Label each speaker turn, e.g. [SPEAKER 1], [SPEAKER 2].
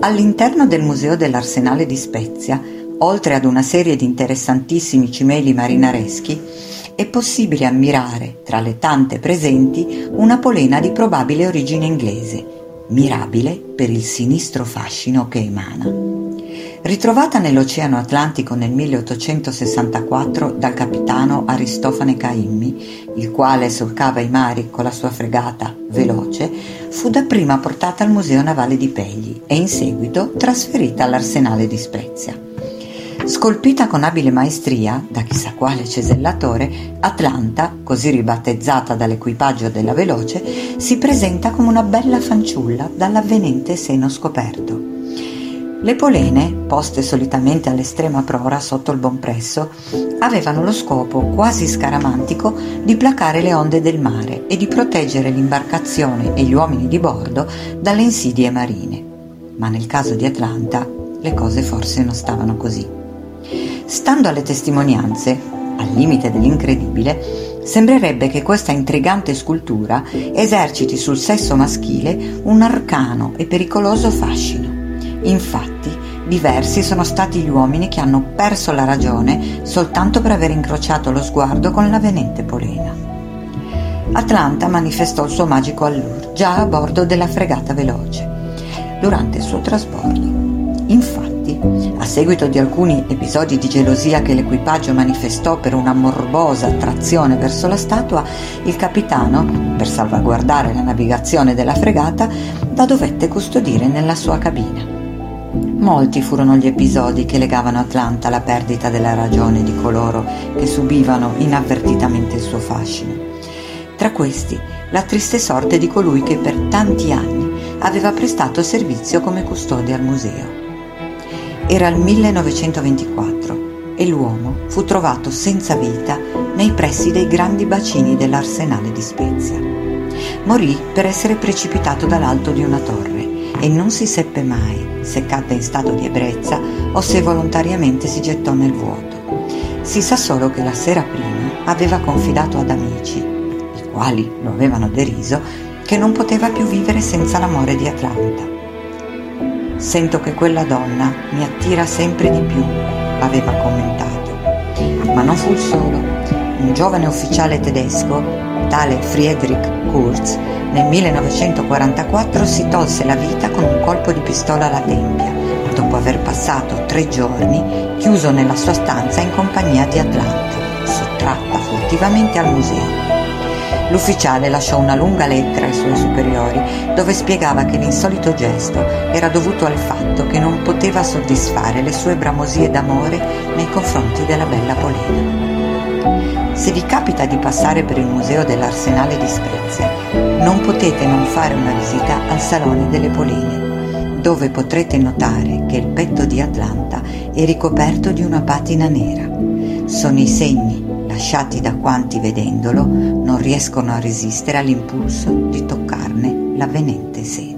[SPEAKER 1] All'interno del Museo dell'Arsenale di Spezia, oltre ad una serie di interessantissimi cimeli marinareschi, è possibile ammirare, tra le tante presenti, una polena di probabile origine inglese, mirabile per il sinistro fascino che emana. Ritrovata nell'Oceano Atlantico nel 1864 dal capitano Aristofane Caimmi, il quale solcava i mari con la sua fregata veloce, fu dapprima portata al Museo Navale di Pegli e in seguito trasferita all'Arsenale di Spezia. Scolpita con abile maestria da chissà quale cesellatore, Atlanta, così ribattezzata dall'equipaggio della Veloce, si presenta come una bella fanciulla dall'avvenente seno scoperto. Le polene, poste solitamente all'estrema prora sotto il bompresso, avevano lo scopo quasi scaramantico di placare le onde del mare e di proteggere l'imbarcazione e gli uomini di bordo dalle insidie marine. Ma nel caso di Atlanta le cose forse non stavano così. Stando alle testimonianze, al limite dell'incredibile, sembrerebbe che questa intrigante scultura eserciti sul sesso maschile un arcano e pericoloso fascino. Infatti, diversi sono stati gli uomini che hanno perso la ragione soltanto per aver incrociato lo sguardo con l'avvenente Polena. Atlanta manifestò il suo magico allure già a bordo della fregata veloce, durante il suo trasbordo. Infatti, a seguito di alcuni episodi di gelosia che l'equipaggio manifestò per una morbosa attrazione verso la statua, il capitano, per salvaguardare la navigazione della fregata, la dovette custodire nella sua cabina. Molti furono gli episodi che legavano Atlanta alla perdita della ragione di coloro che subivano inavvertitamente il suo fascino. Tra questi, la triste sorte di colui che per tanti anni aveva prestato servizio come custode al museo. Era il 1924 e l'uomo fu trovato senza vita nei pressi dei grandi bacini dell'arsenale di Spezia. Morì per essere precipitato dall'alto di una torre e non si seppe mai se cadde in stato di ebbrezza o se volontariamente si gettò nel vuoto. Si sa solo che la sera prima aveva confidato ad amici, i quali lo avevano deriso, che non poteva più vivere senza l'amore di Atlanta. Sento che quella donna mi attira sempre di più, aveva commentato. Ma non fu solo. Un giovane ufficiale tedesco, tale Friedrich Kurz, nel 1944 si tolse la vita con un colpo di pistola alla tempia, dopo aver passato tre giorni chiuso nella sua stanza in compagnia di Atlanta, sottratta furtivamente al museo. L'ufficiale lasciò una lunga lettera ai suoi superiori dove spiegava che l'insolito gesto era dovuto al fatto che non poteva soddisfare le sue bramosie d'amore nei confronti della bella Polena. Se vi capita di passare per il museo dell'Arsenale di Spezia, non potete non fare una visita al Salone delle Polene, dove potrete notare che il petto di Atlanta è ricoperto di una patina nera. Sono i segni lasciati da quanti vedendolo non riescono a resistere all'impulso di toccarne l'avvenente seno.